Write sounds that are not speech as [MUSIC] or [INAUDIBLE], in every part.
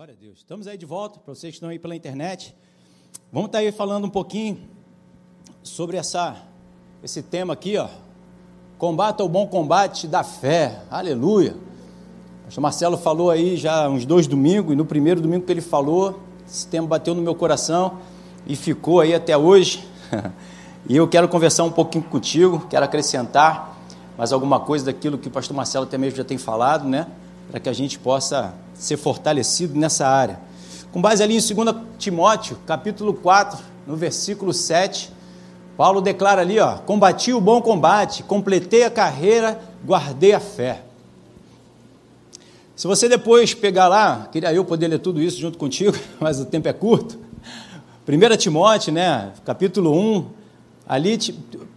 Glória a Deus. Estamos aí de volta, para vocês que estão aí pela internet. Vamos estar aí falando um pouquinho sobre essa, esse tema aqui, ó. Combata o bom combate da fé. Aleluia. O pastor Marcelo falou aí já uns dois domingos, e no primeiro domingo que ele falou, esse tema bateu no meu coração e ficou aí até hoje. [LAUGHS] e eu quero conversar um pouquinho contigo, quero acrescentar mais alguma coisa daquilo que o pastor Marcelo até mesmo já tem falado, né? Para que a gente possa ser fortalecido nessa área. Com base ali em 2 Timóteo, capítulo 4, no versículo 7, Paulo declara ali, ó, combati o bom combate, completei a carreira, guardei a fé. Se você depois pegar lá, queria eu poder ler tudo isso junto contigo, [LAUGHS] mas o tempo é curto. 1 Timóteo, né, capítulo 1, ali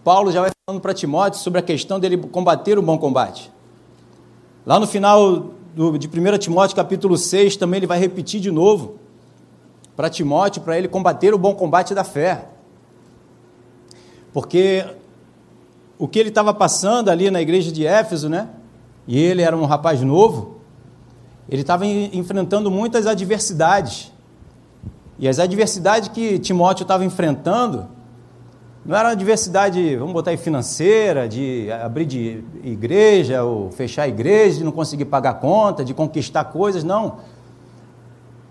Paulo já vai falando para Timóteo sobre a questão dele combater o bom combate. Lá no final do, de 1 Timóteo capítulo 6, também ele vai repetir de novo para Timóteo, para ele combater o bom combate da fé. Porque o que ele estava passando ali na igreja de Éfeso, né? E ele era um rapaz novo, ele estava enfrentando muitas adversidades. E as adversidades que Timóteo estava enfrentando não era uma diversidade, vamos botar aí, financeira, de abrir de igreja ou fechar a igreja, de não conseguir pagar conta, de conquistar coisas, não.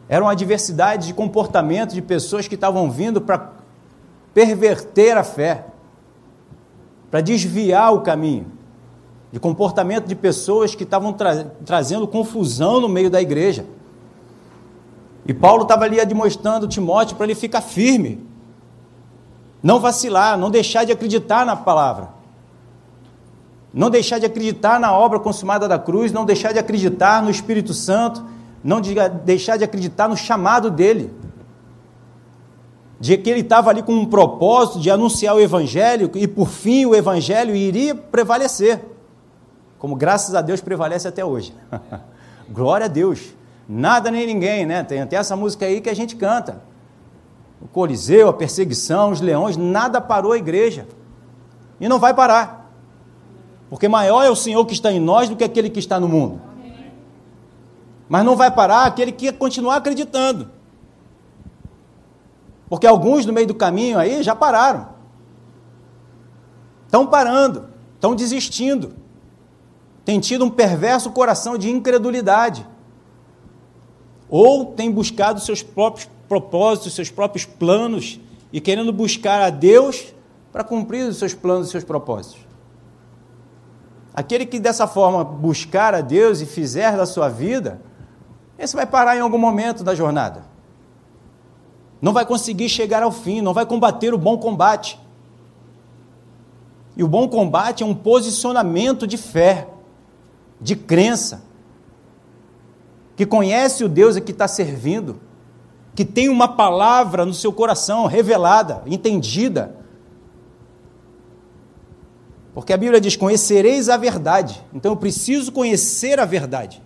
Era uma diversidade de comportamento de pessoas que estavam vindo para perverter a fé, para desviar o caminho, de comportamento de pessoas que estavam tra trazendo confusão no meio da igreja. E Paulo estava ali demonstrando Timóteo para ele ficar firme, não vacilar, não deixar de acreditar na palavra. Não deixar de acreditar na obra consumada da cruz, não deixar de acreditar no Espírito Santo, não de deixar de acreditar no chamado dele. De que ele estava ali com um propósito de anunciar o Evangelho e, por fim, o Evangelho iria prevalecer. Como graças a Deus prevalece até hoje. [LAUGHS] Glória a Deus. Nada nem ninguém, né? Tem até essa música aí que a gente canta o Coliseu, a perseguição, os leões, nada parou a igreja. E não vai parar. Porque maior é o Senhor que está em nós do que aquele que está no mundo. Mas não vai parar aquele que continuar acreditando. Porque alguns no meio do caminho aí já pararam. Estão parando, estão desistindo. Tem tido um perverso coração de incredulidade. Ou tem buscado seus próprios propósitos, seus próprios planos e querendo buscar a Deus para cumprir os seus planos e seus propósitos. Aquele que dessa forma buscar a Deus e fizer da sua vida, esse vai parar em algum momento da jornada. Não vai conseguir chegar ao fim, não vai combater o bom combate. E o bom combate é um posicionamento de fé, de crença, que conhece o Deus a que está servindo que tem uma palavra no seu coração revelada, entendida. Porque a Bíblia diz: Conhecereis a verdade. Então eu preciso conhecer a verdade.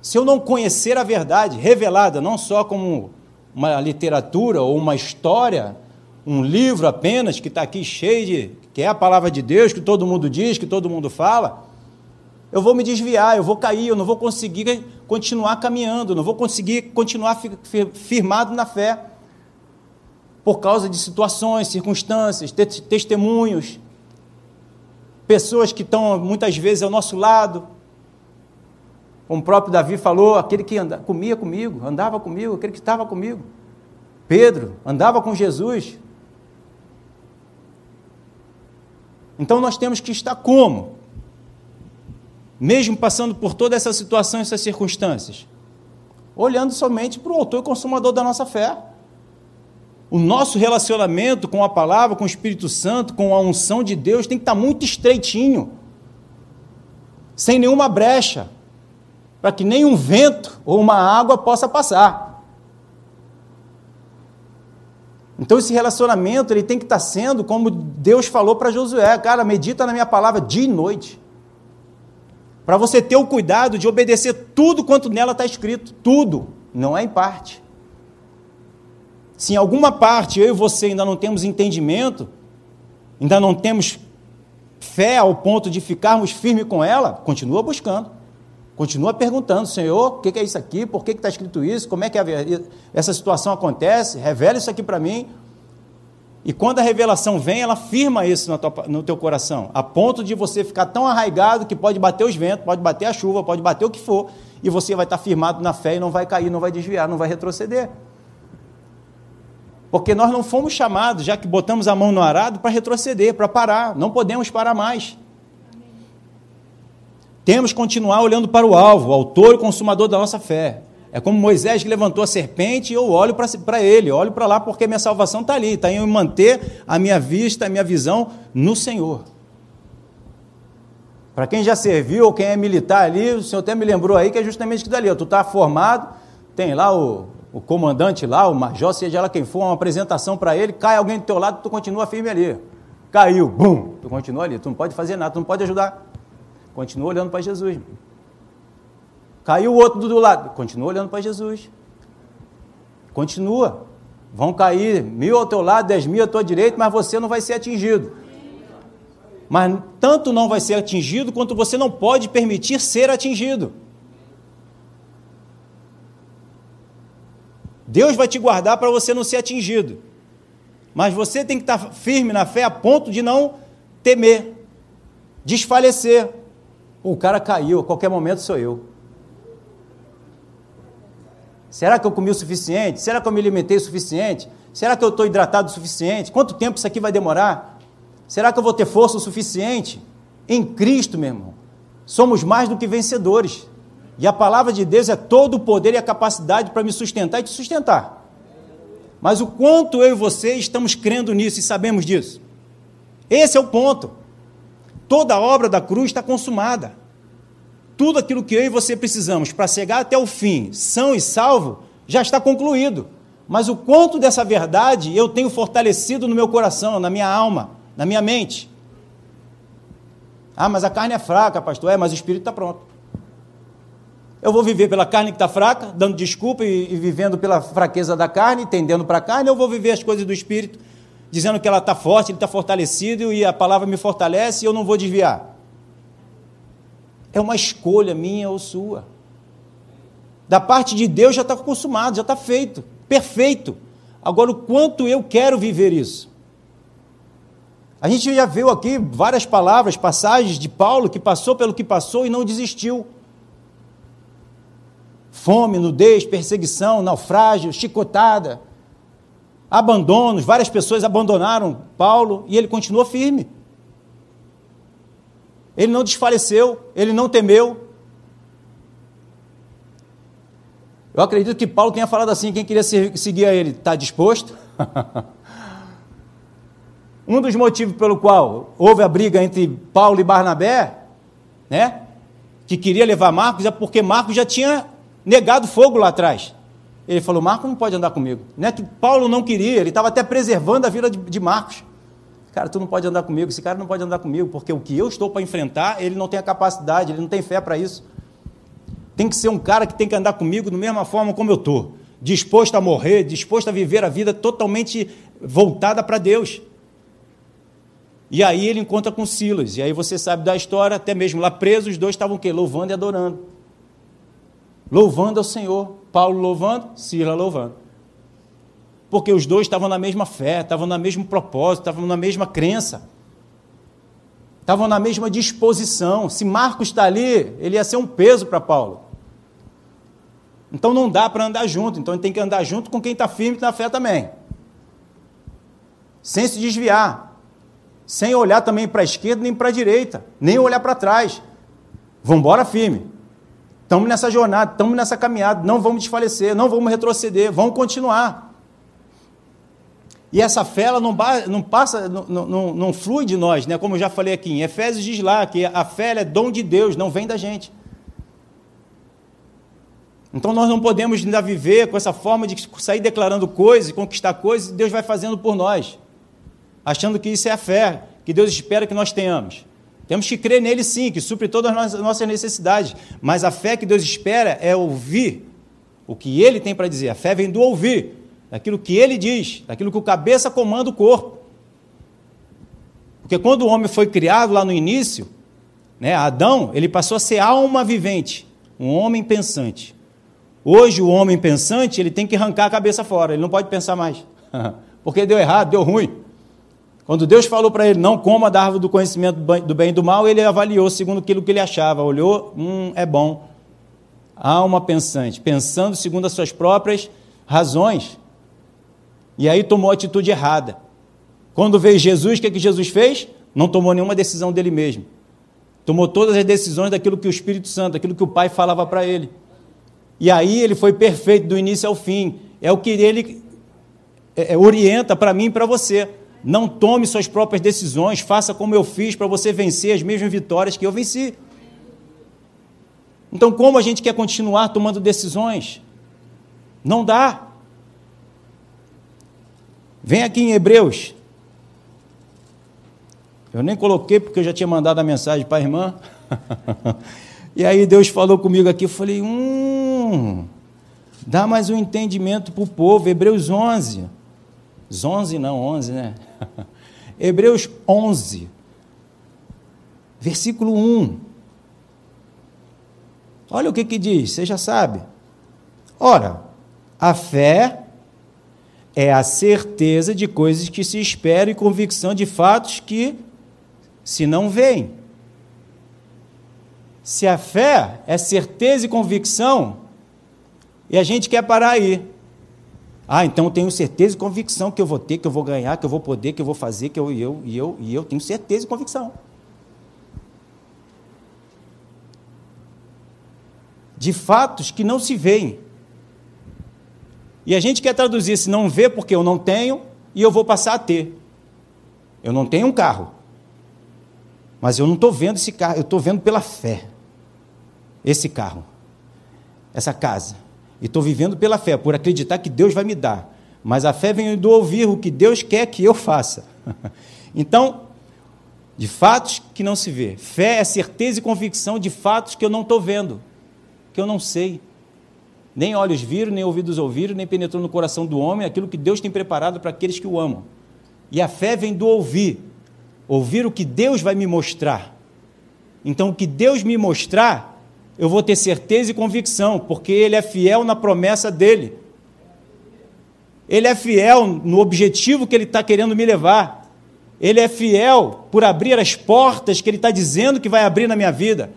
Se eu não conhecer a verdade revelada, não só como uma literatura ou uma história, um livro apenas que está aqui cheio de. que é a palavra de Deus, que todo mundo diz, que todo mundo fala, eu vou me desviar, eu vou cair, eu não vou conseguir continuar caminhando, não vou conseguir continuar firmado na fé. Por causa de situações, circunstâncias, testemunhos, pessoas que estão muitas vezes ao nosso lado. Como o próprio Davi falou, aquele que anda, comia comigo, andava comigo, aquele que estava comigo. Pedro andava com Jesus. Então nós temos que estar como? Mesmo passando por toda essa situação, essas circunstâncias? Olhando somente para o autor e consumador da nossa fé. O nosso relacionamento com a palavra, com o Espírito Santo, com a unção de Deus tem que estar muito estreitinho, sem nenhuma brecha, para que nenhum vento ou uma água possa passar. Então esse relacionamento ele tem que estar sendo como Deus falou para Josué, cara, medita na minha palavra dia e noite para você ter o cuidado de obedecer tudo quanto nela está escrito, tudo, não é em parte. Se em alguma parte eu e você ainda não temos entendimento, ainda não temos fé ao ponto de ficarmos firmes com ela, continua buscando. Continua perguntando, Senhor, o que é isso aqui? Por que está escrito isso? Como é que essa situação acontece? Revela isso aqui para mim. E quando a revelação vem, ela firma isso no, teu coração, a ponto de você ficar tão arraigado que pode bater os ventos, pode bater a chuva, pode bater o que for, e você vai estar firmado na fé e não vai cair, não vai desviar, não vai retroceder. Porque nós não fomos chamados, já que botamos a mão no arado, para retroceder, para parar. Não podemos parar mais. Temos que continuar olhando para o alvo, o autor e consumador da nossa fé. É como Moisés que levantou a serpente eu olho para ele, olho para lá porque minha salvação está ali, está em manter a minha vista, a minha visão no Senhor. Para quem já serviu ou quem é militar ali, o senhor até me lembrou aí que é justamente isso dali. Tu está formado, tem lá o, o comandante lá, o major, seja lá quem for, uma apresentação para ele, cai alguém do teu lado, tu continua firme ali. Caiu, bum, tu continua ali, tu não pode fazer nada, tu não pode ajudar. Continua olhando para Jesus. Caiu o outro do lado, continua olhando para Jesus. Continua. Vão cair mil ao teu lado, dez mil à tua direita, mas você não vai ser atingido. Mas tanto não vai ser atingido, quanto você não pode permitir ser atingido. Deus vai te guardar para você não ser atingido. Mas você tem que estar firme na fé a ponto de não temer, desfalecer. O cara caiu, a qualquer momento sou eu. Será que eu comi o suficiente? Será que eu me alimentei o suficiente? Será que eu estou hidratado o suficiente? Quanto tempo isso aqui vai demorar? Será que eu vou ter força o suficiente? Em Cristo, meu irmão, somos mais do que vencedores. E a palavra de Deus é todo o poder e a capacidade para me sustentar e te sustentar. Mas o quanto eu e você estamos crendo nisso e sabemos disso? Esse é o ponto. Toda a obra da cruz está consumada. Tudo aquilo que eu e você precisamos para chegar até o fim, são e salvo, já está concluído. Mas o quanto dessa verdade eu tenho fortalecido no meu coração, na minha alma, na minha mente. Ah, mas a carne é fraca, pastor. É, mas o espírito está pronto. Eu vou viver pela carne que está fraca, dando desculpa e, e, vivendo pela fraqueza da carne, tendendo para a carne, ou vou viver as coisas do Espírito, dizendo que ela está forte, ele está fortalecido e a palavra me fortalece e eu não vou desviar. É uma escolha minha ou sua. Da parte de Deus já está consumado, já está feito, perfeito. Agora, o quanto eu quero viver isso? A gente já viu aqui várias palavras, passagens de Paulo que passou pelo que passou e não desistiu fome, nudez, perseguição, naufrágio, chicotada, abandonos. Várias pessoas abandonaram Paulo e ele continuou firme. Ele não desfaleceu, ele não temeu. Eu acredito que Paulo tenha falado assim: quem queria seguir a ele está disposto? [LAUGHS] um dos motivos pelo qual houve a briga entre Paulo e Barnabé, né, que queria levar Marcos, é porque Marcos já tinha negado fogo lá atrás. Ele falou: Marcos não pode andar comigo. Não é que Paulo não queria, ele estava até preservando a vida de, de Marcos. Cara, tu não pode andar comigo, esse cara não pode andar comigo, porque o que eu estou para enfrentar, ele não tem a capacidade, ele não tem fé para isso. Tem que ser um cara que tem que andar comigo da mesma forma como eu estou, disposto a morrer, disposto a viver a vida totalmente voltada para Deus. E aí ele encontra com Silas, e aí você sabe da história, até mesmo lá presos, os dois estavam o quê? Louvando e adorando louvando ao Senhor. Paulo louvando, Sila louvando. Porque os dois estavam na mesma fé, estavam no mesmo propósito, estavam na mesma crença. Estavam na mesma disposição. Se Marcos está ali, ele ia ser um peso para Paulo. Então não dá para andar junto. Então ele tem que andar junto com quem está firme na fé também. Sem se desviar. Sem olhar também para a esquerda nem para a direita. Nem olhar para trás. Vamos embora firme. Estamos nessa jornada, estamos nessa caminhada, não vamos desfalecer, não vamos retroceder, vamos continuar. E essa fé ela não, não passa, não, não, não, flui de nós, né? como eu já falei aqui. Em Efésios diz lá que a fé é dom de Deus, não vem da gente. Então nós não podemos ainda viver com essa forma de sair declarando coisas, conquistar coisas, e Deus vai fazendo por nós, achando que isso é a fé que Deus espera que nós tenhamos. Temos que crer nele sim, que supre todas as nossas necessidades. Mas a fé que Deus espera é ouvir o que ele tem para dizer. A fé vem do ouvir, daquilo que ele diz, daquilo que o cabeça comanda o corpo. Porque quando o homem foi criado lá no início, né, Adão, ele passou a ser alma vivente. um homem pensante. Hoje o homem pensante, ele tem que arrancar a cabeça fora, ele não pode pensar mais. [LAUGHS] Porque deu errado, deu ruim. Quando Deus falou para ele, não coma da árvore do conhecimento do bem e do mal, ele avaliou segundo aquilo que ele achava, olhou, hum, é bom. Alma pensante, pensando segundo as suas próprias razões. E aí tomou a atitude errada. Quando veio Jesus, o que, é que Jesus fez? Não tomou nenhuma decisão dele mesmo. Tomou todas as decisões daquilo que o Espírito Santo, daquilo que o Pai falava para ele. E aí ele foi perfeito do início ao fim. É o que ele é, é orienta para mim e para você. Não tome suas próprias decisões, faça como eu fiz para você vencer as mesmas vitórias que eu venci. Então, como a gente quer continuar tomando decisões? Não dá. Vem aqui em Hebreus. Eu nem coloquei porque eu já tinha mandado a mensagem para a irmã. [LAUGHS] e aí Deus falou comigo aqui, eu falei, hum, dá mais um entendimento para o povo, Hebreus 11. 11 não, 11, né? [LAUGHS] Hebreus 11, versículo 1. Olha o que que diz, você já sabe. Ora, a fé é a certeza de coisas que se esperam e convicção de fatos que se não veem. Se a fé é certeza e convicção, e a gente quer parar aí. Ah, então eu tenho certeza e convicção que eu vou ter, que eu vou ganhar, que eu vou poder, que eu vou fazer, que eu e eu e eu e eu tenho certeza e convicção. De fatos que não se veem. E a gente quer traduzir se não vê porque eu não tenho e eu vou passar a ter. Eu não tenho um carro. Mas eu não estou vendo esse carro, eu estou vendo pela fé. Esse carro. Essa casa. E estou vivendo pela fé, por acreditar que Deus vai me dar. Mas a fé vem do ouvir o que Deus quer que eu faça. [LAUGHS] então, de fatos que não se vê. Fé é certeza e convicção de fatos que eu não estou vendo, que eu não sei. Nem olhos viram, nem ouvidos ouviram, nem penetrou no coração do homem aquilo que Deus tem preparado para aqueles que o amam. E a fé vem do ouvir. Ouvir o que Deus vai me mostrar. Então, o que Deus me mostrar, eu vou ter certeza e convicção, porque Ele é fiel na promessa dele. Ele é fiel no objetivo que Ele está querendo me levar. Ele é fiel por abrir as portas que Ele está dizendo que vai abrir na minha vida.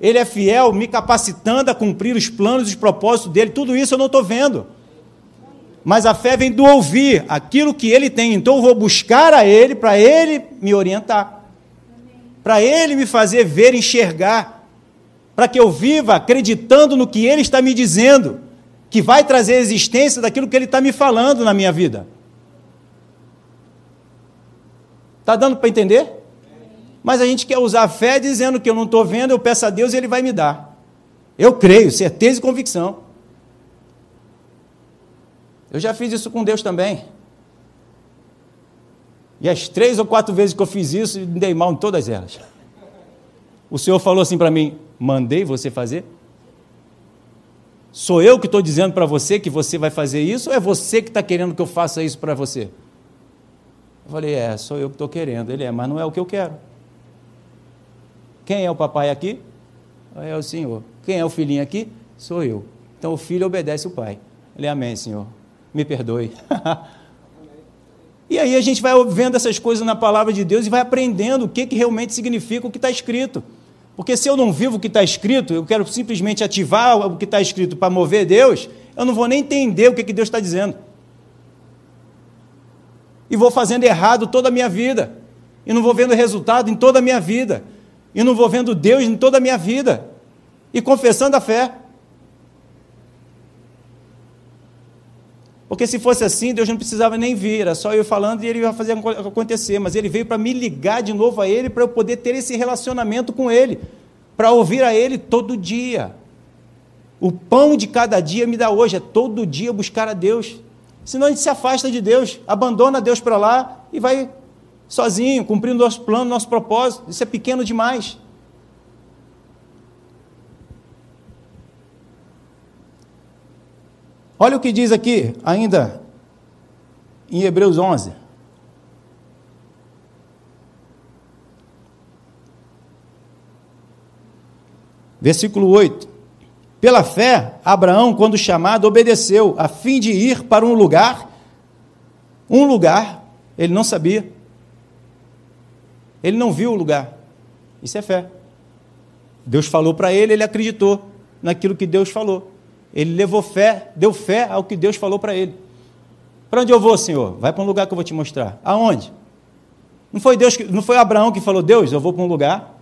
Ele é fiel me capacitando a cumprir os planos e os propósitos dele. Tudo isso eu não estou vendo. Mas a fé vem do ouvir aquilo que ele tem. Então eu vou buscar a ele para ele me orientar. Para ele me fazer ver, enxergar para que eu viva acreditando no que Ele está me dizendo, que vai trazer a existência daquilo que Ele está me falando na minha vida. Está dando para entender? Mas a gente quer usar a fé dizendo que eu não estou vendo, eu peço a Deus e Ele vai me dar. Eu creio, certeza e convicção. Eu já fiz isso com Deus também. E as três ou quatro vezes que eu fiz isso, me dei mal em todas elas. O Senhor falou assim para mim: mandei você fazer? Sou eu que estou dizendo para você que você vai fazer isso ou é você que está querendo que eu faça isso para você? Eu falei: É, sou eu que estou querendo. Ele é, mas não é o que eu quero. Quem é o papai aqui? É o Senhor. Quem é o filhinho aqui? Sou eu. Então o filho obedece o pai. Ele amém, Senhor. Me perdoe. [LAUGHS] e aí a gente vai vendo essas coisas na palavra de Deus e vai aprendendo o que, que realmente significa o que está escrito. Porque se eu não vivo o que está escrito, eu quero simplesmente ativar o que está escrito para mover Deus, eu não vou nem entender o que, que Deus está dizendo. E vou fazendo errado toda a minha vida. E não vou vendo resultado em toda a minha vida. E não vou vendo Deus em toda a minha vida. E confessando a fé. Porque se fosse assim, Deus não precisava nem vir, era só eu falando e ele ia fazer acontecer. Mas ele veio para me ligar de novo a ele, para eu poder ter esse relacionamento com ele, para ouvir a ele todo dia. O pão de cada dia me dá hoje, é todo dia buscar a Deus. Senão a gente se afasta de Deus, abandona Deus para lá e vai sozinho, cumprindo nosso plano, nosso propósito. Isso é pequeno demais. Olha o que diz aqui, ainda em Hebreus 11. Versículo 8. Pela fé, Abraão, quando chamado, obedeceu, a fim de ir para um lugar, um lugar, ele não sabia. Ele não viu o lugar. Isso é fé. Deus falou para ele, ele acreditou naquilo que Deus falou. Ele levou fé, deu fé ao que Deus falou para ele. Para onde eu vou, Senhor? Vai para um lugar que eu vou te mostrar. Aonde? Não foi Deus, que, não foi Abraão que falou: "Deus, eu vou para um lugar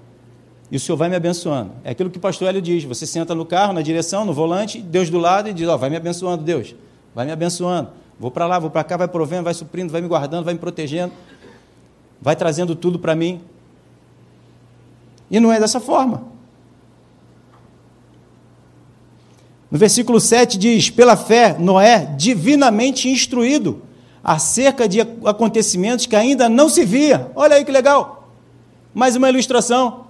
e o Senhor vai me abençoando". É aquilo que o pastor Hélio diz: você senta no carro, na direção, no volante, Deus do lado e diz: "Ó, oh, vai me abençoando, Deus. Vai me abençoando. Vou para lá, vou para cá, vai provendo, vai suprindo, vai me guardando, vai me protegendo, vai trazendo tudo para mim". E não é dessa forma. No versículo 7 diz: Pela fé, Noé, divinamente instruído acerca de acontecimentos que ainda não se via. Olha aí que legal. Mais uma ilustração.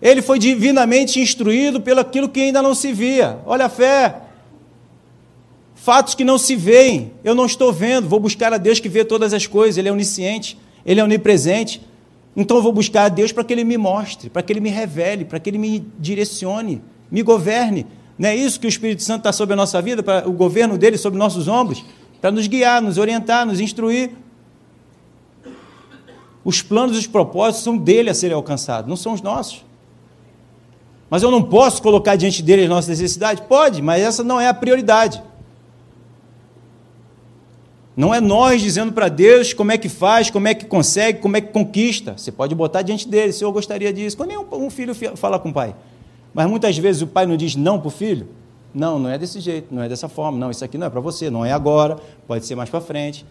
Ele foi divinamente instruído pelo aquilo que ainda não se via. Olha a fé. Fatos que não se veem. Eu não estou vendo. Vou buscar a Deus que vê todas as coisas. Ele é onisciente. Ele é onipresente. Então eu vou buscar a Deus para que Ele me mostre, para que Ele me revele, para que Ele me direcione me governe. Não é isso que o Espírito Santo está sobre a nossa vida, para o governo dele sobre nossos ombros, para nos guiar, nos orientar, nos instruir. Os planos e os propósitos são dele a serem alcançados, não são os nossos. Mas eu não posso colocar diante dele as nossas necessidades? Pode, mas essa não é a prioridade. Não é nós dizendo para Deus como é que faz, como é que consegue, como é que conquista. Você pode botar diante dele, se eu gostaria disso. Quando nenhum um filho fala com o pai. Mas muitas vezes o pai não diz não para o filho. Não, não é desse jeito, não é dessa forma. Não, isso aqui não é para você, não é agora, pode ser mais para frente.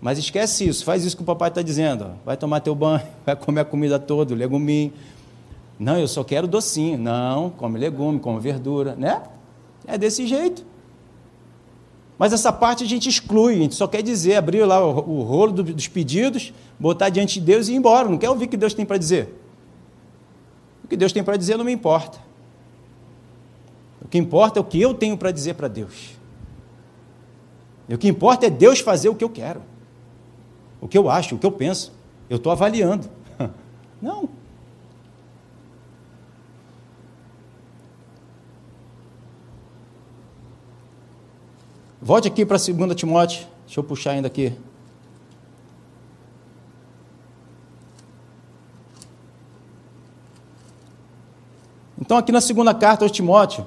Mas esquece isso, faz isso que o papai está dizendo. Vai tomar teu banho, [LAUGHS] vai comer a comida toda, o leguminho. Não, eu só quero docinho. Não, come legume, come verdura, né? É desse jeito. Mas essa parte a gente exclui, a gente só quer dizer, abrir lá o, rolo do, dos pedidos, botar diante de Deus e ir embora. Não quer ouvir o que Deus tem para dizer. O que Deus tem para dizer não me importa. O que importa é o que eu tenho para dizer para Deus. E o que importa é Deus fazer o que eu quero. O que eu acho, o que eu penso. Eu estou avaliando. [LAUGHS] Não. Volte aqui para 2 Timóteo. Deixa eu puxar ainda aqui. Então, aqui na segunda carta aos Timóteo,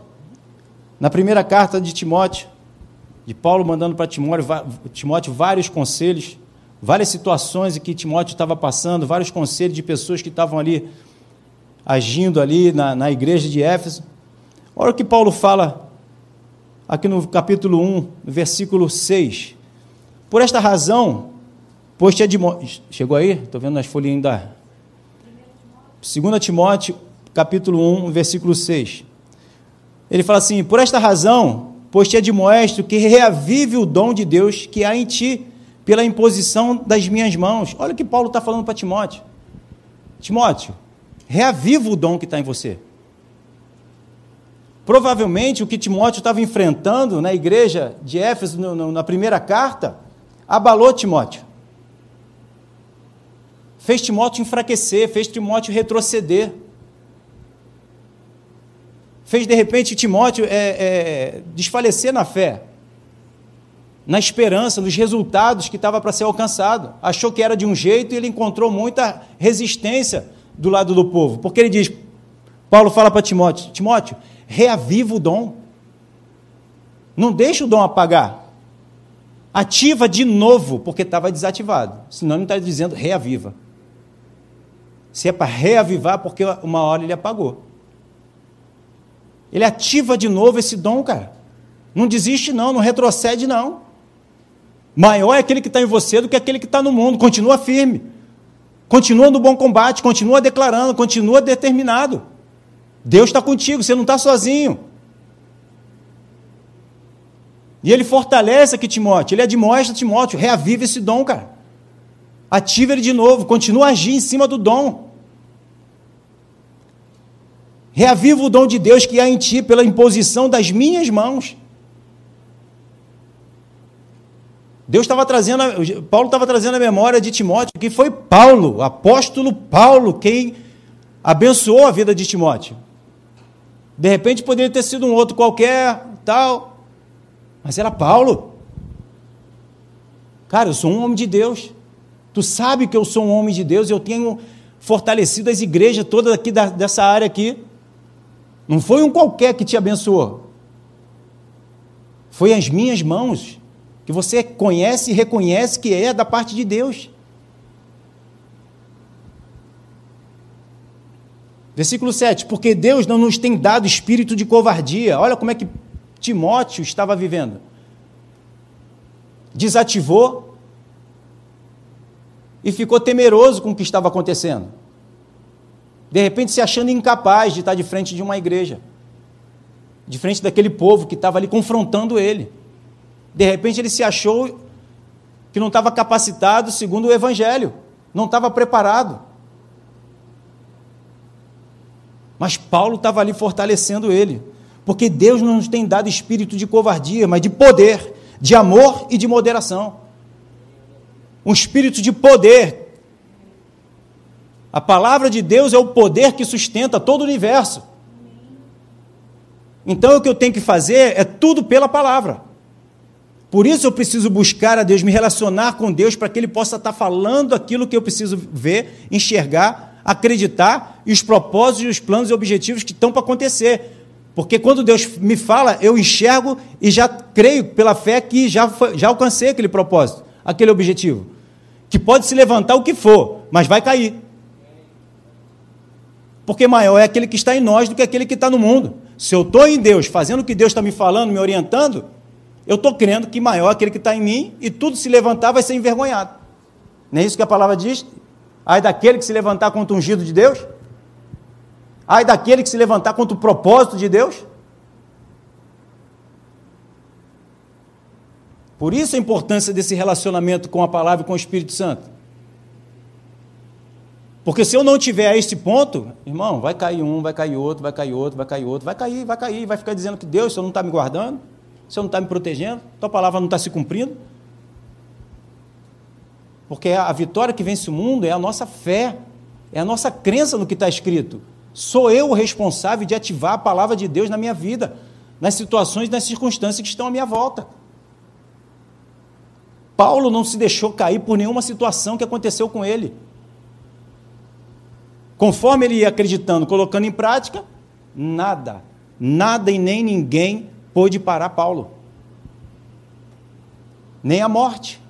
na primeira carta de Timóteo, de Paulo mandando para Timóteo vários conselhos, várias situações em que Timóteo estava passando, vários conselhos de pessoas que estavam ali agindo ali na, na igreja de Éfeso. Olha o que Paulo fala aqui no capítulo 1, versículo 6. Por esta razão, pois te admoesto. Chegou aí? Estou vendo as folhinhas da. 2 Timóteo capítulo 1, versículo 6. Ele fala assim: Por esta razão, pois te admoesto que reavive o dom de Deus que há em ti, pela imposição das minhas mãos. Olha o que Paulo está falando para Timóteo. Timóteo, reaviva o dom que está em você. Provavelmente o que Timóteo estava enfrentando na igreja de Éfeso, no, no, na primeira carta, abalou Timóteo. Fez Timóteo enfraquecer, fez Timóteo retroceder fez de repente Timóteo é, é, desfalecer na fé, na esperança, nos resultados que estava para ser alcançado. Achou que era de um jeito e ele encontrou muita resistência do lado do povo, porque ele diz: Paulo fala para Timóteo: Timóteo, reaviva o dom, não deixa o dom apagar. Ativa de novo, porque estava desativado. Senão ele está dizendo reaviva. Se é para reavivar, porque uma hora ele apagou. Ele ativa de novo esse dom, cara. Não desiste, não, não retrocede, não. Maior é aquele que está em você do que aquele que está no mundo. Continua firme. Continua no bom combate, continua declarando, continua determinado. Deus está contigo, você não está sozinho. E ele fortalece aqui Timóteo, ele admoesta Timóteo, reaviva esse dom, cara. Ativa ele de novo, continua a agir em cima do dom. Reaviva o dom de Deus que há em ti pela imposição das minhas mãos. Deus estava trazendo, Paulo estava trazendo a memória de Timóteo, que foi Paulo, apóstolo Paulo, quem abençoou a vida de Timóteo. De repente poderia ter sido um outro qualquer, tal. Mas era Paulo. Cara, eu sou um homem de Deus. Tu sabe que eu sou um homem de Deus, eu tenho fortalecido as igrejas todas aqui da, dessa área aqui. Não foi um qualquer que te abençoou. Foi as minhas mãos, que você conhece e reconhece que é da parte de Deus. Versículo 7: Porque Deus não nos tem dado espírito de covardia. Olha como é que Timóteo estava vivendo. Desativou e ficou temeroso com o que estava acontecendo. De repente, se achando incapaz de estar de frente de uma igreja, de frente daquele povo que estava ali confrontando ele. De repente, ele se achou que não estava capacitado segundo o Evangelho, não estava preparado. Mas Paulo estava ali fortalecendo ele, porque Deus não nos tem dado espírito de covardia, mas de poder, de amor e de moderação um espírito de poder. A palavra de Deus é o poder que sustenta todo o universo. Então o que eu tenho que fazer é tudo pela palavra. Por isso eu preciso buscar a Deus, me relacionar com Deus para que Ele possa estar falando aquilo que eu preciso ver, enxergar, acreditar e os propósitos, os planos e objetivos que estão para acontecer. Porque quando Deus me fala, eu enxergo e já creio pela fé que já, já alcancei aquele propósito, aquele objetivo que pode se levantar o que for, mas vai cair. Porque maior é aquele que está em nós do que aquele que está no mundo. Se eu estou em Deus, fazendo o que Deus está me falando, me orientando, eu estou crendo que maior é aquele que está em mim e tudo se levantar vai ser envergonhado. Não é isso que a palavra diz? Ai daquele que se levantar contra o ungido de Deus? Ai daquele que se levantar contra o propósito de Deus? Por isso a importância desse relacionamento com a palavra e com o Espírito Santo. Porque se eu não tiver a este ponto, irmão, vai cair um, vai cair outro, vai cair outro, vai cair outro, vai cair, vai cair, vai ficar dizendo que Deus, o Senhor não está me guardando, o Senhor não está me protegendo, tua palavra não está se cumprindo. Porque a vitória que vence o mundo é a nossa fé, é a nossa crença no que está escrito. Sou eu o responsável de ativar a palavra de Deus na minha vida, nas situações, nas circunstâncias que estão à minha volta. Paulo não se deixou cair por nenhuma situação que aconteceu com ele. Conforme ele ia acreditando, colocando em prática, nada, nada e nem ninguém pôde parar Paulo. Nem a morte.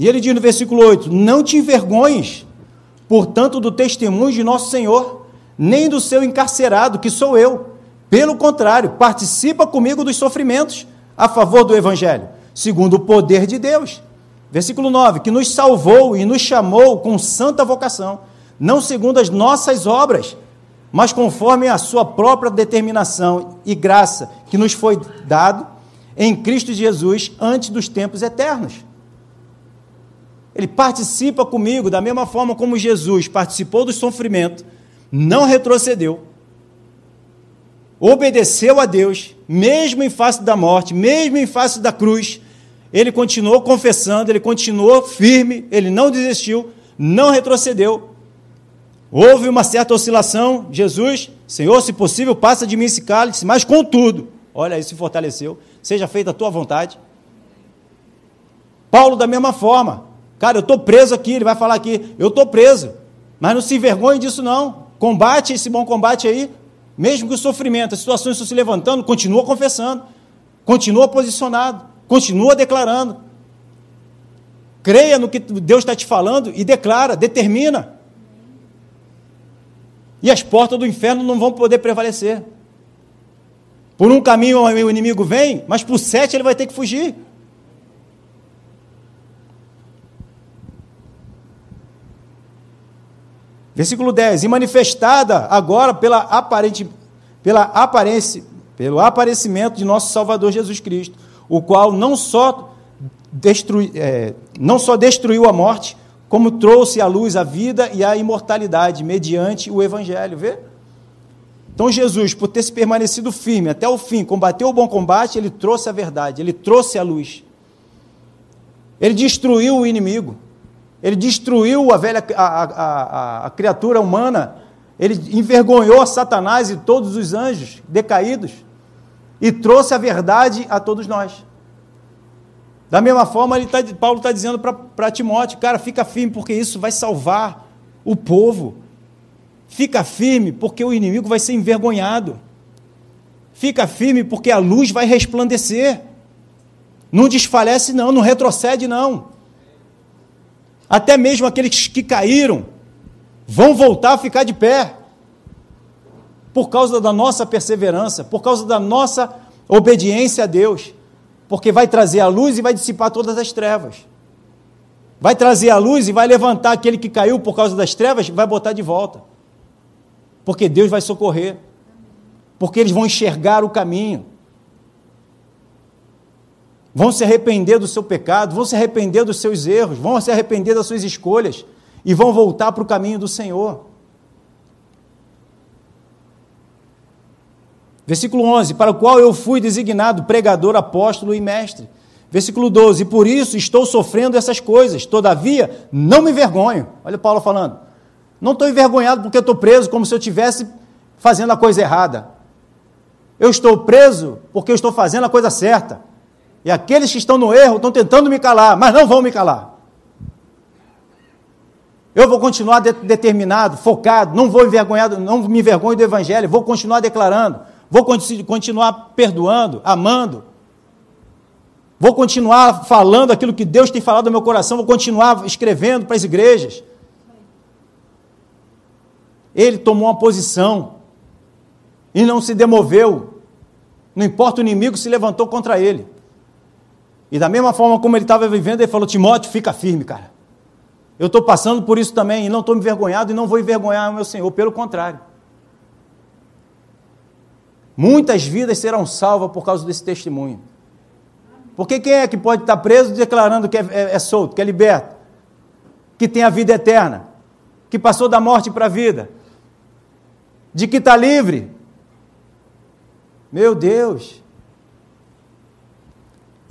E ele diz no versículo 8: Não te envergonhes, portanto, do testemunho de nosso Senhor, nem do seu encarcerado, que sou eu pelo contrário, participa comigo dos sofrimentos a favor do Evangelho, segundo o poder de Deus. Versículo 9: que nos salvou e nos chamou com santa vocação, não segundo as nossas obras, mas conforme a sua própria determinação e graça que nos foi dado em Cristo Jesus antes dos tempos eternos. Ele participa comigo da mesma forma como Jesus participou do sofrimento, não retrocedeu, obedeceu a Deus, mesmo em face da morte, mesmo em face da cruz, ele continuou confessando, ele continuou firme, ele não desistiu, não retrocedeu. Houve uma certa oscilação, Jesus, Senhor, se possível, passa de mim esse cálice, mas contudo, olha, ele se fortaleceu, seja feita a tua vontade. Paulo, da mesma forma, cara, eu estou preso aqui, ele vai falar aqui, eu estou preso, mas não se envergonhe disso não, combate esse bom combate aí, mesmo que o sofrimento, as situações estão se levantando, continua confessando, continua posicionado, continua declarando. Creia no que Deus está te falando e declara, determina. E as portas do inferno não vão poder prevalecer. Por um caminho o inimigo vem, mas por sete ele vai ter que fugir. Versículo 10: E manifestada agora pela aparente, pela aparência, pelo aparecimento de nosso Salvador Jesus Cristo, o qual não só, destrui, é, não só destruiu a morte, como trouxe à luz a vida e a imortalidade mediante o Evangelho. Vê? Então, Jesus, por ter se permanecido firme até o fim, combateu o bom combate, ele trouxe a verdade, ele trouxe a luz. Ele destruiu o inimigo. Ele destruiu a velha a, a, a, a criatura humana Ele envergonhou Satanás e todos os anjos decaídos e trouxe a verdade a todos nós. Da mesma forma, ele tá, Paulo está dizendo para Timóteo, cara, fica firme, porque isso vai salvar o povo. Fica firme, porque o inimigo vai ser envergonhado. Fica firme, porque a luz vai resplandecer. Não desfalece, não, não retrocede, não. Até mesmo aqueles que caíram vão voltar a ficar de pé. Por causa da nossa perseverança, por causa da nossa obediência a Deus porque vai trazer a luz e vai dissipar todas as trevas. Vai trazer a luz e vai levantar aquele que caiu por causa das trevas, vai botar de volta. Porque Deus vai socorrer. Porque eles vão enxergar o caminho. Vão se arrepender do seu pecado, vão se arrepender dos seus erros, vão se arrepender das suas escolhas e vão voltar para o caminho do Senhor. Versículo 11: Para o qual eu fui designado pregador, apóstolo e mestre. Versículo 12: Por isso estou sofrendo essas coisas, todavia não me envergonho. Olha Paulo falando. Não estou envergonhado porque estou preso como se eu estivesse fazendo a coisa errada. Eu estou preso porque eu estou fazendo a coisa certa. E aqueles que estão no erro estão tentando me calar, mas não vão me calar. Eu vou continuar de determinado, focado, não vou envergonhado, não me envergonho do evangelho, vou continuar declarando, Vou continuar perdoando, amando. Vou continuar falando aquilo que Deus tem falado no meu coração. Vou continuar escrevendo para as igrejas. Ele tomou uma posição e não se demoveu. Não importa o inimigo se levantou contra ele. E da mesma forma como ele estava vivendo, ele falou: Timóteo, fica firme, cara. Eu estou passando por isso também e não estou envergonhado e não vou envergonhar o meu Senhor. Pelo contrário. Muitas vidas serão salvas por causa desse testemunho. Porque quem é que pode estar preso declarando que é, é, é solto, que é liberto, que tem a vida eterna, que passou da morte para a vida, de que está livre? Meu Deus!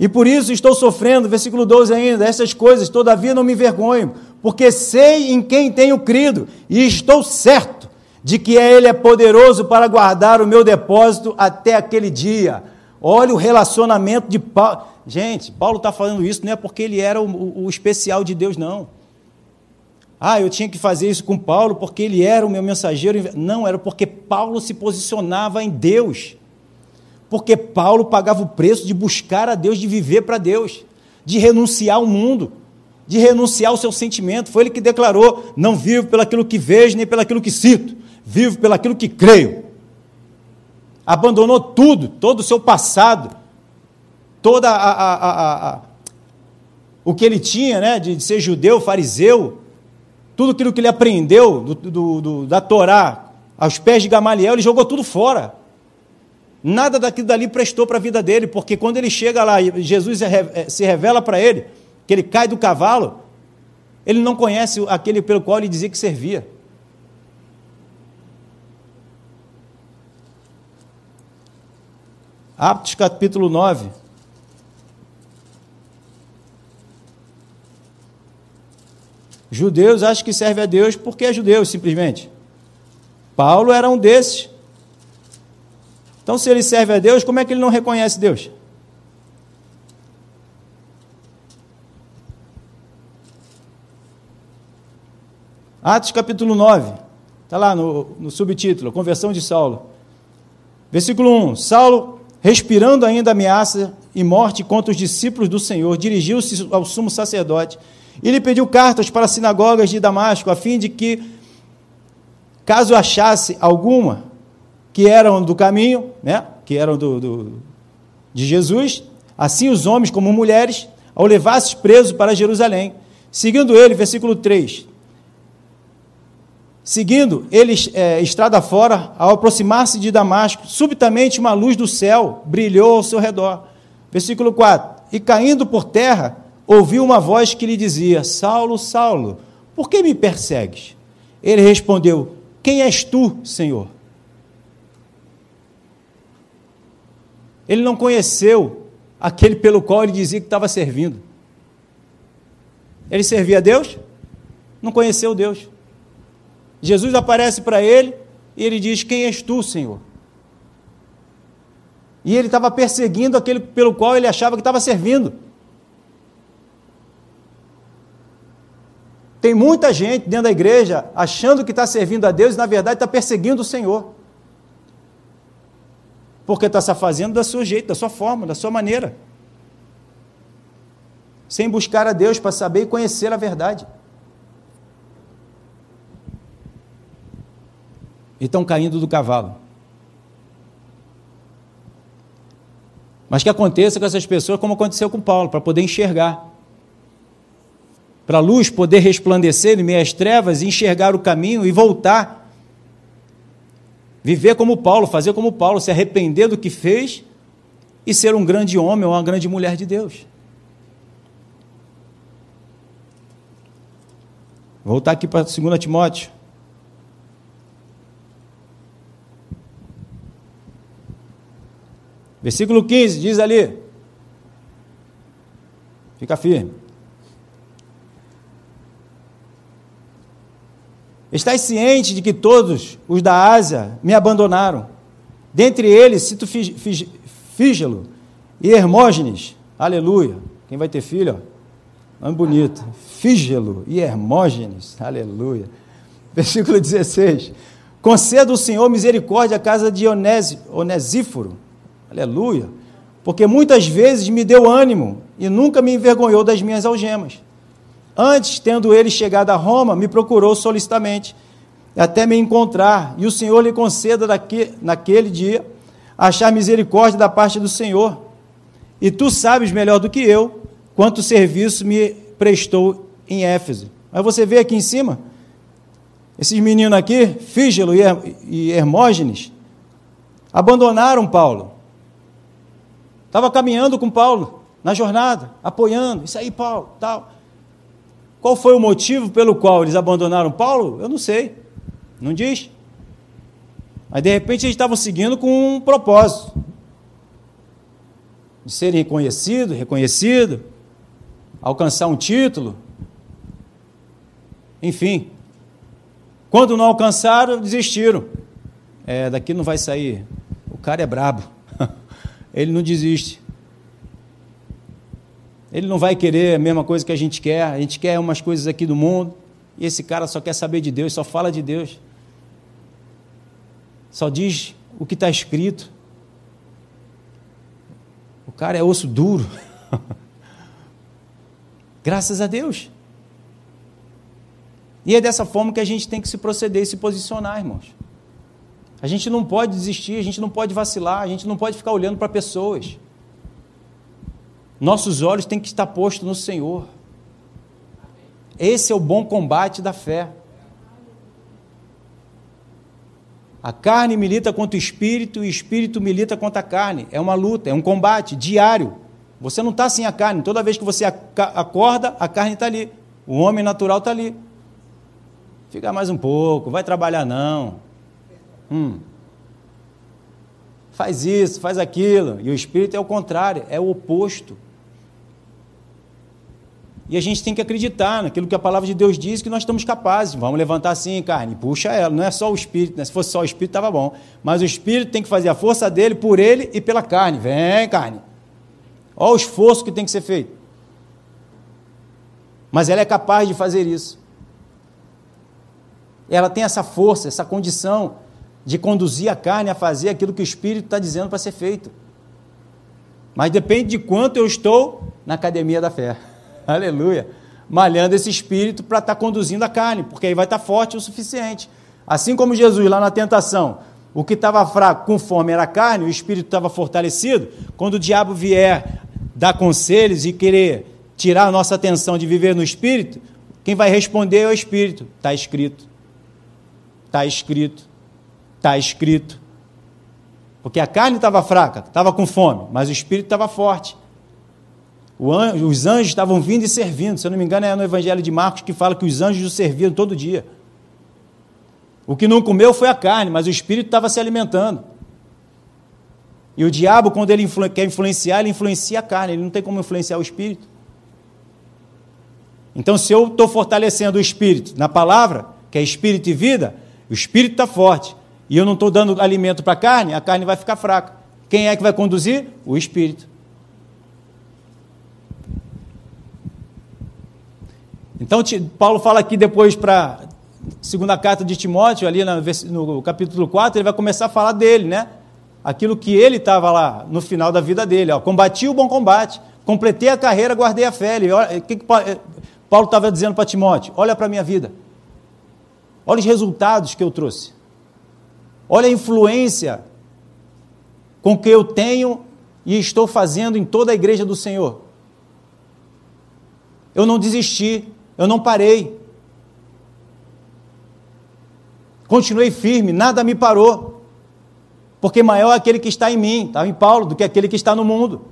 E por isso estou sofrendo, versículo 12 ainda, essas coisas, todavia não me envergonho, porque sei em quem tenho crido, e estou certo de que Ele é poderoso para guardar o meu depósito até aquele dia. Olha o relacionamento de Paulo. Gente, Paulo está falando isso não é porque ele era o, o, especial de Deus, não. Ah, eu tinha que fazer isso com Paulo porque ele era o meu mensageiro. Não, era porque Paulo se posicionava em Deus. Porque Paulo pagava o preço de buscar a Deus, de viver para Deus, de renunciar ao mundo, de renunciar ao seu sentimento. Foi ele que declarou: Não vivo pelaquilo que vejo, nem pelaquilo que cito vivo pelaquilo que creio. Abandonou tudo, todo o seu passado, toda a, a, a, o que ele tinha, né, de ser judeu, fariseu, tudo aquilo que ele aprendeu do, do, do, da Torá aos pés de Gamaliel, ele jogou tudo fora. Nada daquilo dali prestou para a vida dele, porque quando ele chega lá e Jesus eh, se revela para ele, que ele cai do cavalo, ele não conhece aquele pelo qual ele dizia que servia. Atos capítulo 9. Judeus acham que serve a Deus porque é judeu, simplesmente. Paulo era um desses. Então, se ele serve a Deus, como é que ele não reconhece Deus? Atos capítulo 9, está lá no, no subtítulo, Conversão de Saulo. Versículo 1: Saulo respirando ainda ameaça e morte contra os discípulos do Senhor, dirigiu-se ao sumo sacerdote e lhe pediu cartas para as sinagogas de Damasco, a fim de que, caso achasse alguma que eram do caminho, né, que eram do, do de Jesus, assim os homens como mulheres, ao levasse preso para Jerusalém. Seguindo ele, versículo 3, Seguindo ele é, estrada fora, ao aproximar-se de Damasco, subitamente uma luz do céu brilhou ao seu redor. Versículo 4: E caindo por terra, ouviu uma voz que lhe dizia: Saulo, Saulo, por que me persegues? Ele respondeu: Quem és tu, Senhor? Ele não conheceu aquele pelo qual ele dizia que estava servindo. Ele servia a Deus? Não conheceu Deus. Jesus aparece para ele E ele diz: Quem és tu, Senhor? E ele estava perseguindo aquele pelo qual ele achava que estava servindo. Tem muita gente dentro da igreja achando que está servindo a Deus e, na verdade, está perseguindo o Senhor. Porque está se fazendo da sua jeito, da sua forma, da sua maneira. Sem buscar a Deus para saber e conhecer a verdade. E estão caindo do cavalo. Mas que aconteça com essas pessoas como aconteceu com Paulo, para poder enxergar para a luz poder resplandecer em meio às trevas, enxergar o caminho e voltar. Viver como Paulo, fazer como Paulo, se arrepender do que fez e ser um grande homem ou uma grande mulher de Deus. Voltar aqui para 2 Timóteo. Versículo 15 diz ali. Fica firme. Estás ciente de que todos os da Ásia me abandonaram. Dentre eles, cito Fígelo e Hermógenes. Aleluia. Quem vai ter filho? Ó, nome bonito. Fígelo e Hermógenes. Aleluia. Versículo 16. Conceda o Senhor misericórdia à casa de Onesíforo. Aleluia. Porque muitas vezes me deu ânimo e nunca me envergonhou das minhas algemas. Antes, tendo ele chegado a Roma, me procurou solicitamente, até me encontrar, e o Senhor lhe conceda daqui, naquele dia achar misericórdia da parte do Senhor. E tu sabes melhor do que eu quanto serviço me prestou em Éfeso. Mas você vê aqui em cima, esses meninos aqui, Fígelo e Hermógenes, abandonaram Paulo. Estava caminhando com Paulo na jornada, apoiando, isso aí, Paulo, tal. Qual foi o motivo pelo qual eles abandonaram Paulo? Eu não sei. Não diz. Mas de repente eles estavam seguindo com um propósito de serem reconhecidos, reconhecido, alcançar um título. Enfim. Quando não alcançaram, desistiram. É, daqui não vai sair. O cara é brabo. [LAUGHS] Ele não desiste. Ele não vai querer a mesma coisa que a gente quer, a gente quer umas coisas aqui do mundo, e esse cara só quer saber de Deus, só fala de Deus. Só diz o que está escrito. O cara é osso duro. [LAUGHS] Graças a Deus. E é dessa forma que a gente tem que se proceder e se posicionar, irmãos. A gente não pode desistir, a gente não pode vacilar, a gente não pode ficar olhando para pessoas. Nossos olhos têm que estar postos no Senhor. Esse é o bom combate da fé. A carne milita contra o espírito e o espírito milita contra a carne. É uma luta, é um combate diário. Você não está sem a carne. Toda vez que você acorda, a carne está ali. O homem natural está ali. Fica mais um pouco, vai trabalhar não. Hum. Faz isso, faz aquilo. E o espírito é o contrário, é o oposto. E a gente tem que acreditar naquilo que a palavra de Deus diz que nós estamos capazes. Vamos levantar assim, carne, puxa ela. Não é só o espírito, né? se fosse só o espírito estava bom. Mas o espírito tem que fazer a força dele por ele e pela carne. Vem, carne. Olha o esforço que tem que ser feito. Mas ela é capaz de fazer isso. Ela tem essa força, essa condição de conduzir a carne a fazer aquilo que o espírito está dizendo para ser feito. Mas depende de quanto eu estou na academia da fé. Aleluia, malhando esse espírito para estar tá conduzindo a carne, porque aí vai estar tá forte o suficiente. Assim como Jesus lá na tentação, o que estava fraco com fome era a carne, o espírito estava fortalecido. Quando o diabo vier dar conselhos e querer tirar a nossa atenção de viver no espírito, quem vai responder é o espírito. Está escrito. Está escrito. Está escrito. Porque a carne estava fraca, estava com fome, mas o espírito estava forte os anjos estavam vindo e servindo. Se eu não me engano, é no Evangelho de Marcos que fala que os anjos o serviam todo dia. O que não comeu foi a carne, mas o espírito estava se alimentando. E o diabo, quando ele influ quer influenciar, ele influencia a carne, ele não tem como influenciar o espírito. Então, se eu estou fortalecendo o espírito na palavra, que é espírito e vida, o espírito está forte. e eu não estou dando alimento para a carne, a carne vai ficar fraca. Quem é que vai conduzir? O Espírito. Então, Paulo fala aqui depois para segunda carta de Timóteo, ali no capítulo 4, ele vai começar a falar dele, né? Aquilo que ele estava lá no final da vida dele. Ó, Combati o bom combate, completei a carreira, guardei a fé. O que, que Paulo estava dizendo para Timóteo? Olha para a minha vida. Olha os resultados que eu trouxe. Olha a influência com que eu tenho e estou fazendo em toda a igreja do Senhor. Eu não desisti, eu não parei. Continuei firme, nada me parou. Porque maior é aquele que está em mim, estava em Paulo, do que aquele que está no mundo.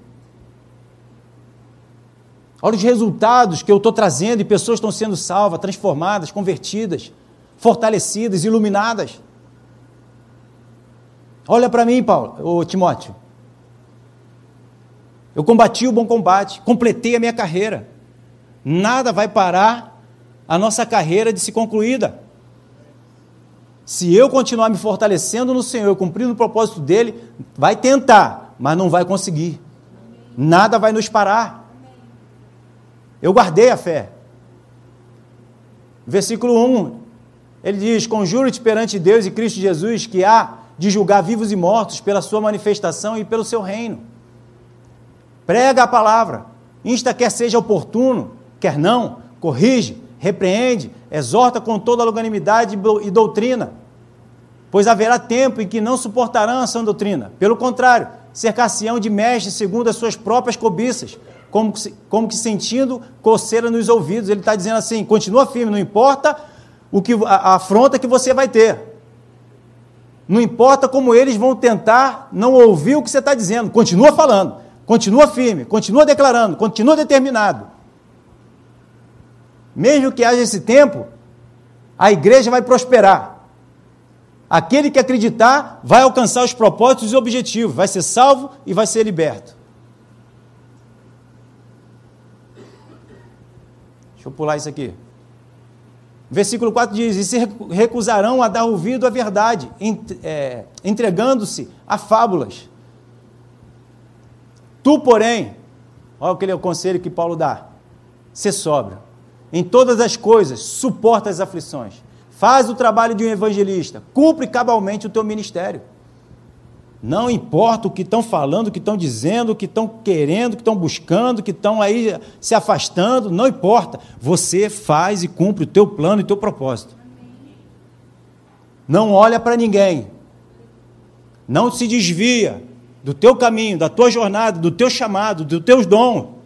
Olha os resultados que eu estou trazendo e pessoas estão sendo salvas, transformadas, convertidas, fortalecidas, iluminadas. Olha para mim, Paulo, ô Timóteo. Eu combati o bom combate, completei a minha carreira. Nada vai parar a nossa carreira de se concluída. Se eu continuar me fortalecendo no Senhor, cumprindo o propósito dele, vai tentar, mas não vai conseguir. Nada vai nos parar. Eu guardei a fé. Versículo 1, ele diz: Conjuro-te perante Deus e Cristo Jesus que há de julgar vivos e mortos pela sua manifestação e pelo seu reino. Prega a palavra, insta quer seja oportuno, quer não, corrige, repreende, exorta com toda a longanimidade e doutrina. Pois haverá tempo em que não suportarão a sã doutrina. Pelo contrário, cercar-se-ão de mestres segundo as suas próprias cobiças, como que, como que sentindo coceira nos ouvidos. Ele está dizendo assim: continua firme, não importa o que a, a afronta que você vai ter. Não importa como eles vão tentar não ouvir o que você está dizendo, continua falando, continua firme, continua declarando, continua determinado. Mesmo que haja esse tempo, a igreja vai prosperar. Aquele que acreditar vai alcançar os propósitos e objetivos, vai ser salvo e vai ser liberto. Deixa eu pular isso aqui. Versículo 4 diz: E se recusarão a dar ouvido à verdade, é, entregando-se a fábulas. Tu, porém, olha aquele é conselho que Paulo dá: ser sóbrio. Em todas as coisas, suporta as aflições. Faz o trabalho de um evangelista. Cumpre cabalmente o teu ministério. Não importa o que estão falando, o que estão dizendo, o que estão querendo, o que estão buscando, o que estão aí se afastando, não importa. Você faz e cumpre o teu plano e o teu propósito. Não olha para ninguém. Não se desvia do teu caminho, da tua jornada, do teu chamado, dos teus dons.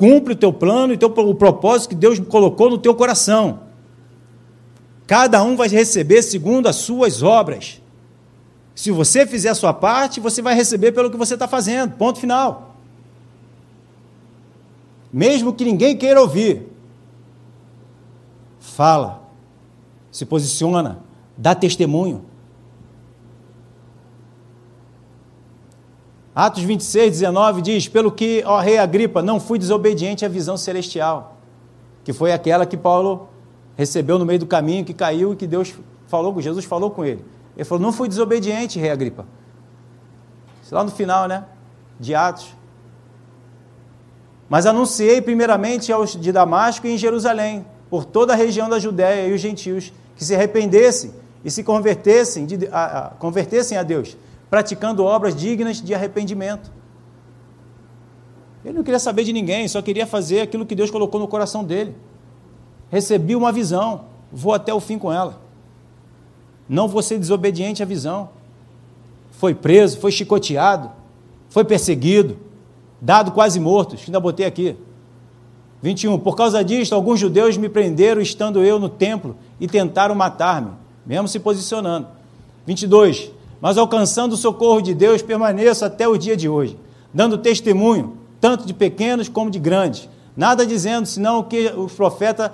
Cumpre o teu plano e teu, o propósito que Deus colocou no teu coração. Cada um vai receber segundo as suas obras. Se você fizer a sua parte, você vai receber pelo que você está fazendo. Ponto final. Mesmo que ninguém queira ouvir, fala, se posiciona, dá testemunho. Atos 26, 19 diz: Pelo que, ó rei Agripa, não fui desobediente à visão celestial, que foi aquela que Paulo recebeu no meio do caminho, que caiu e que Deus falou, Jesus falou com ele. Ele falou: Não fui desobediente, rei Agripa. Isso lá no final, né? De Atos. Mas anunciei primeiramente aos de Damasco e em Jerusalém, por toda a região da Judéia e os gentios, que se arrependessem e se convertessem, de, a, a, convertessem a Deus, praticando obras dignas de arrependimento. Ele não queria saber de ninguém, só queria fazer aquilo que Deus colocou no coração dele. Recebi uma visão, vou até o fim com ela não vou ser desobediente à visão. Foi preso, foi chicoteado, foi perseguido, dado quase morto. Ainda botei aqui. 21. Por causa disto, alguns judeus me prenderam estando eu no templo e tentaram matar-me, mesmo se posicionando. 22. Mas alcançando o socorro de Deus, permaneço até o dia de hoje, dando testemunho, tanto de pequenos como de grandes, nada dizendo senão o que os, profeta,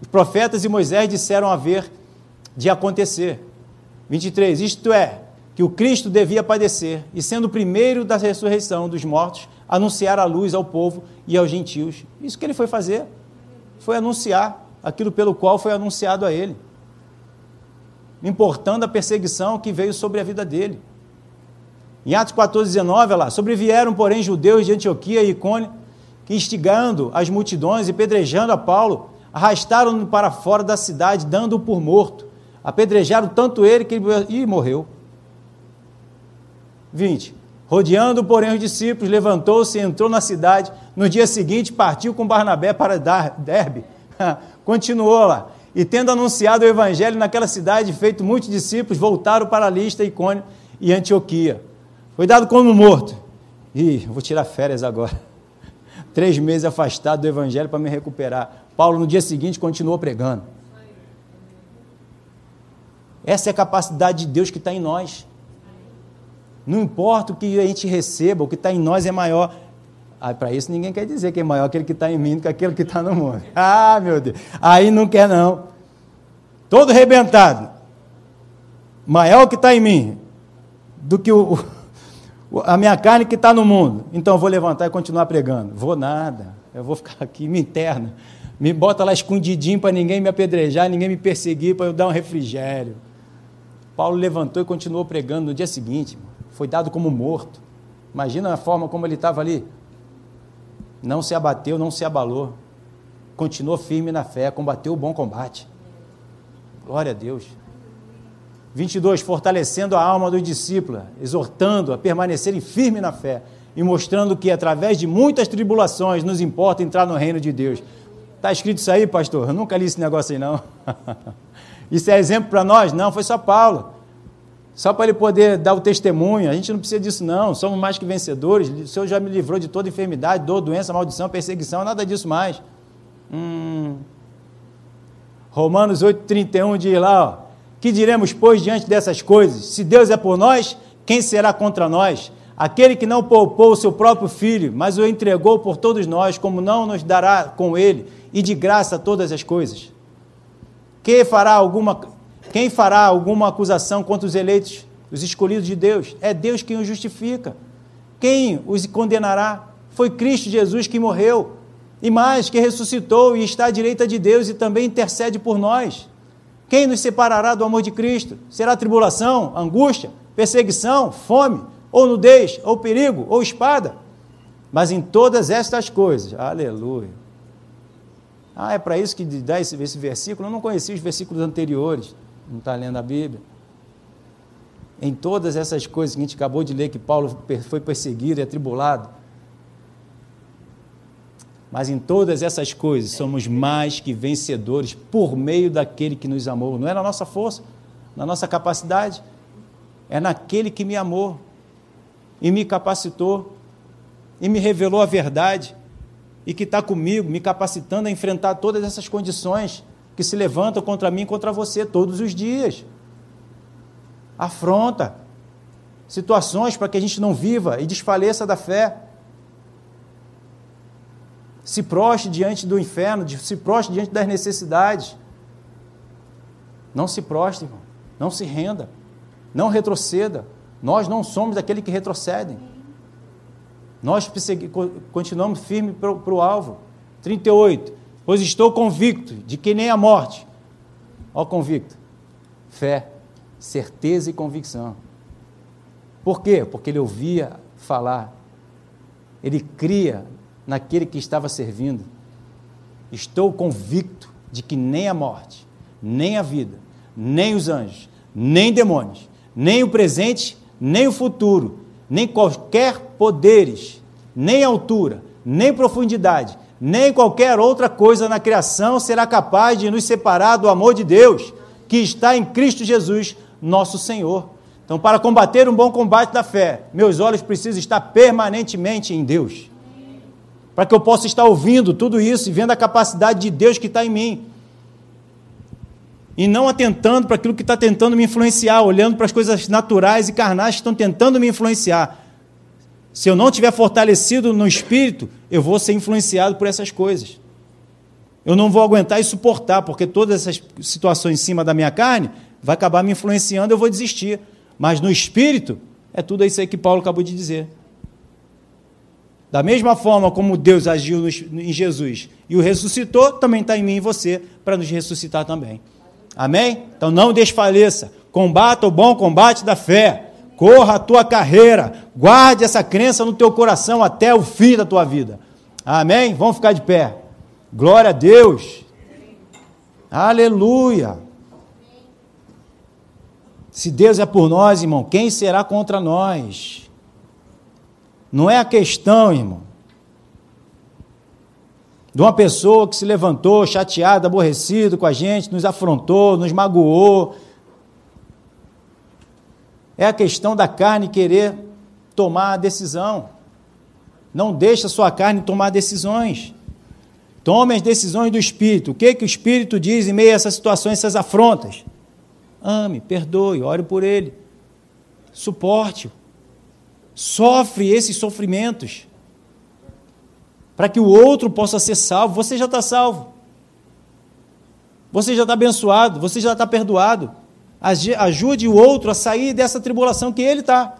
os profetas e Moisés disseram haver de acontecer 23. Isto é, que o Cristo devia padecer e, sendo o primeiro da ressurreição dos mortos, anunciar a luz ao povo e aos gentios. Isso que ele foi fazer. Foi anunciar aquilo pelo qual foi anunciado a ele. Importando a perseguição que veio sobre a vida dele. Em Atos 14, 19, lá, sobrevieram, porém, judeus de Antioquia e Icônio, que instigando as multidões e pedrejando a Paulo, arrastaram-no para fora da cidade, dando-o por morto. Apedrejaram tanto ele que ele morreu. 20. Rodeando, porém, os discípulos, levantou-se e entrou na cidade. No dia seguinte, partiu com Barnabé para Derbe. [LAUGHS] Continuou lá. E tendo anunciado o evangelho naquela cidade, feito muitos discípulos, voltaram para Lista, Icônio e Antioquia. Foi dado como morto. Ih, vou tirar férias agora. [LAUGHS] Três meses afastado do evangelho para me recuperar. Paulo, no dia seguinte, continuou pregando. Essa é a capacidade de Deus que está em nós. Não importa o que a gente receba, o que está em nós é maior. Ah, Para isso ninguém quer dizer que é maior aquele que está em mim do que aquele que está no mundo. [LAUGHS] Ah, meu Deus. Aí não quer não. Todo rebentado. Maior que está em mim do que o, o, a minha carne que está no mundo. Então eu vou levantar e continuar pregando. Vou nada. Eu vou ficar aqui, me interna. Me bota lá escondidinho para ninguém me apedrejar, ninguém me perseguir, para eu dar um refrigério. Paulo levantou e continuou pregando no dia seguinte. Foi dado como morto. Imagina a forma como ele estava ali. Não se abateu, não se abalou. Continuou firme na fé, combateu o bom combate. Glória a Deus. 22. Fortalecendo a alma do discípulo, exortando a permanecerem firme na fé e mostrando que através de muitas tribulações nos importa entrar no reino de Deus. Está escrito isso aí, pastor? Eu nunca li esse negócio aí, não. [LAUGHS] isso é exemplo para nós? Não, foi só Paulo. Só para ele poder dar o testemunho. A gente não precisa disso, não. Somos mais que vencedores. O Senhor já me livrou de toda enfermidade, dor, doença, maldição, perseguição, nada disso mais. Hum. Romanos 8,31 diz lá, ó, que diremos, pois, diante dessas coisas? Se Deus é por nós, quem será contra nós? Aquele que não poupou o seu próprio filho, mas o entregou por todos nós, como não nos dará com ele e de graça todas as coisas? Quem fará alguma, quem fará alguma acusação contra os eleitos, os escolhidos de Deus? É Deus quem os justifica. Quem os condenará? Foi Cristo Jesus que morreu, e mais, que ressuscitou e está à direita de Deus e também intercede por nós. Quem nos separará do amor de Cristo? Será tribulação, angústia, perseguição, fome, ou nudez, ou perigo, ou espada. Mas em todas estas coisas, aleluia. Ah, é para isso que dá esse, esse versículo? Eu não conhecia os versículos anteriores, não está lendo a Bíblia. Em todas essas coisas que a gente acabou de ler, que Paulo foi perseguido e atribulado. Mas em todas essas coisas somos mais que vencedores por meio daquele que nos amou. Não é na nossa força, na nossa capacidade, é naquele que me amou e me capacitou e me revelou a verdade e que está comigo, me capacitando a enfrentar todas essas condições que se levantam contra mim e contra você todos os dias. Afronta situações para que a gente não viva e desfaleça da fé. Se prostre diante do inferno, se prostre diante das necessidades. Não se prostre, irmão. Não se renda. Não retroceda. Nós não somos daquele que retrocedem. Nós continuamos firmes para o alvo. 38. Pois estou convicto de que nem a morte. Ó, convicto. Fé, certeza e convicção. Por quê? Porque ele ouvia falar. Ele cria naquele que estava servindo. Estou convicto de que nem a morte, nem a vida, nem os anjos, nem demônios, nem o presente nem o futuro, nem qualquer poderes, nem altura, nem profundidade, nem qualquer outra coisa na criação será capaz de nos separar do amor de Deus, que está em Cristo Jesus, nosso Senhor. Então, para combater um bom combate da fé, meus olhos precisam estar permanentemente em Deus. Para que eu possa estar ouvindo tudo isso e vendo a capacidade de Deus que está em mim e não atentando para aquilo que está tentando me influenciar, olhando para as coisas naturais e carnais que estão tentando me influenciar. Se eu não tiver fortalecido no espírito, eu vou ser influenciado por essas coisas. Eu não vou aguentar e suportar, porque todas essas situações em cima da minha carne vai acabar me influenciando, eu vou desistir. Mas no espírito, é tudo isso aí que Paulo acabou de dizer. Da mesma forma como Deus agiu em Jesus e o ressuscitou, também está em mim e você para nos ressuscitar também. Amém? Então não desfaleça. Combata o bom combate da fé. Corra a tua carreira. Guarde essa crença no teu coração até o fim da tua vida. Amém? Vamos ficar de pé. Glória a Deus. Aleluia. Se Deus é por nós, irmão, quem será contra nós? Não é a questão, irmão, de uma pessoa que se levantou chateado, aborrecido com a gente, nos afrontou, nos magoou. É a questão da carne querer tomar a decisão. Não deixa a sua carne tomar decisões. Tome as decisões do Espírito. O que, que o Espírito diz em meio a essas situações, essas afrontas? Ame, perdoe, ore por ele. Suporte-o. Sofre esses sofrimentos. Para que o outro possa ser salvo. Você já está salvo. Você já está abençoado. Você já está perdoado. Ajude o outro a sair dessa tribulação que ele está.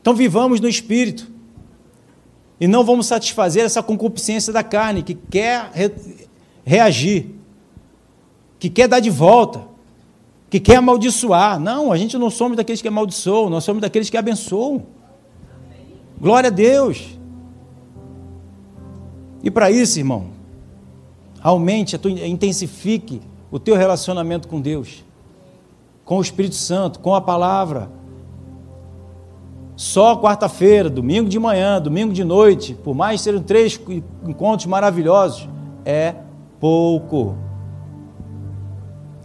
Então vivamos no Espírito. E não vamos satisfazer essa concupiscência da carne que quer re reagir, que quer dar de volta, que quer amaldiçoar. Não, a gente não somos daqueles que amaldiçoam, nós somos daqueles que abençoam. Glória a Deus. E para isso, irmão, aumente, intensifique o teu relacionamento com Deus, com o Espírito Santo, com a palavra só quarta-feira, domingo de manhã, domingo de noite, por mais serem três encontros maravilhosos, é pouco.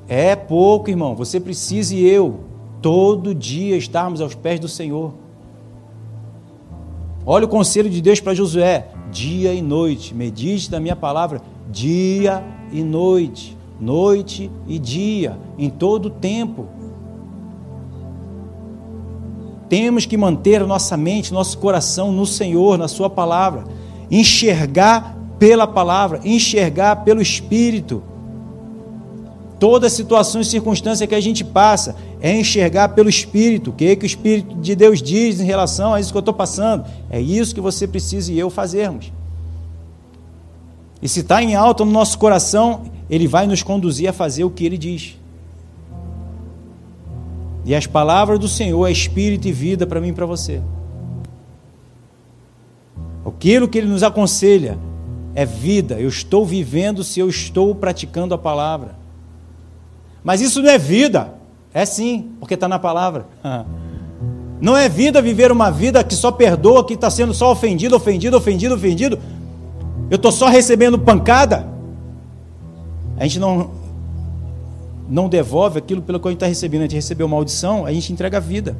É pouco, irmão. Você precisa e eu, todo dia, estarmos aos pés do Senhor. Olha o conselho de Deus para Josué: dia e noite, medite da minha palavra, dia e noite, noite e dia, em todo o tempo. Temos que manter a nossa mente, nosso coração no Senhor, na Sua palavra. Enxergar pela palavra, enxergar pelo Espírito. Toda situação e circunstância que a gente passa é enxergar pelo Espírito. O que, é que o Espírito de Deus diz em relação a isso que eu estou passando? É isso que você precisa e eu fazermos. E se está em alta no nosso coração, ele vai nos conduzir a fazer o que ele diz. E as palavras do Senhor é espírito e vida para mim e para você. Aquilo que ele nos aconselha é vida. Eu estou vivendo se eu estou praticando a palavra. Mas isso não é vida. É sim, porque está na palavra. [LAUGHS] Não é vida viver uma vida que só perdoa, que está sendo só ofendido, ofendido, ofendido, ofendido. Eu estou só recebendo pancada. A gente não, não devolve aquilo pelo que a gente está recebendo, a gente recebeu maldição, a gente entrega a vida.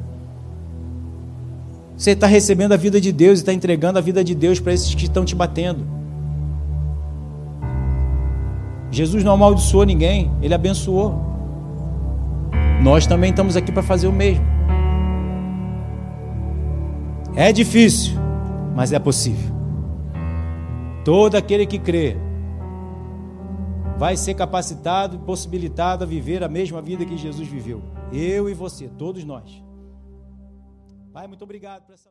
Você está recebendo a vida de Deus e está entregando a vida de Deus para esses que estão te batendo. Jesus não amaldiçoou ninguém, ele abençoou. Nós também estamos aqui para fazer o mesmo. É difícil, mas é possível. Todo aquele que crê vai ser capacitado e possibilitado a viver a mesma vida que Jesus viveu. Eu e você, todos nós. Pai, muito obrigado por essa.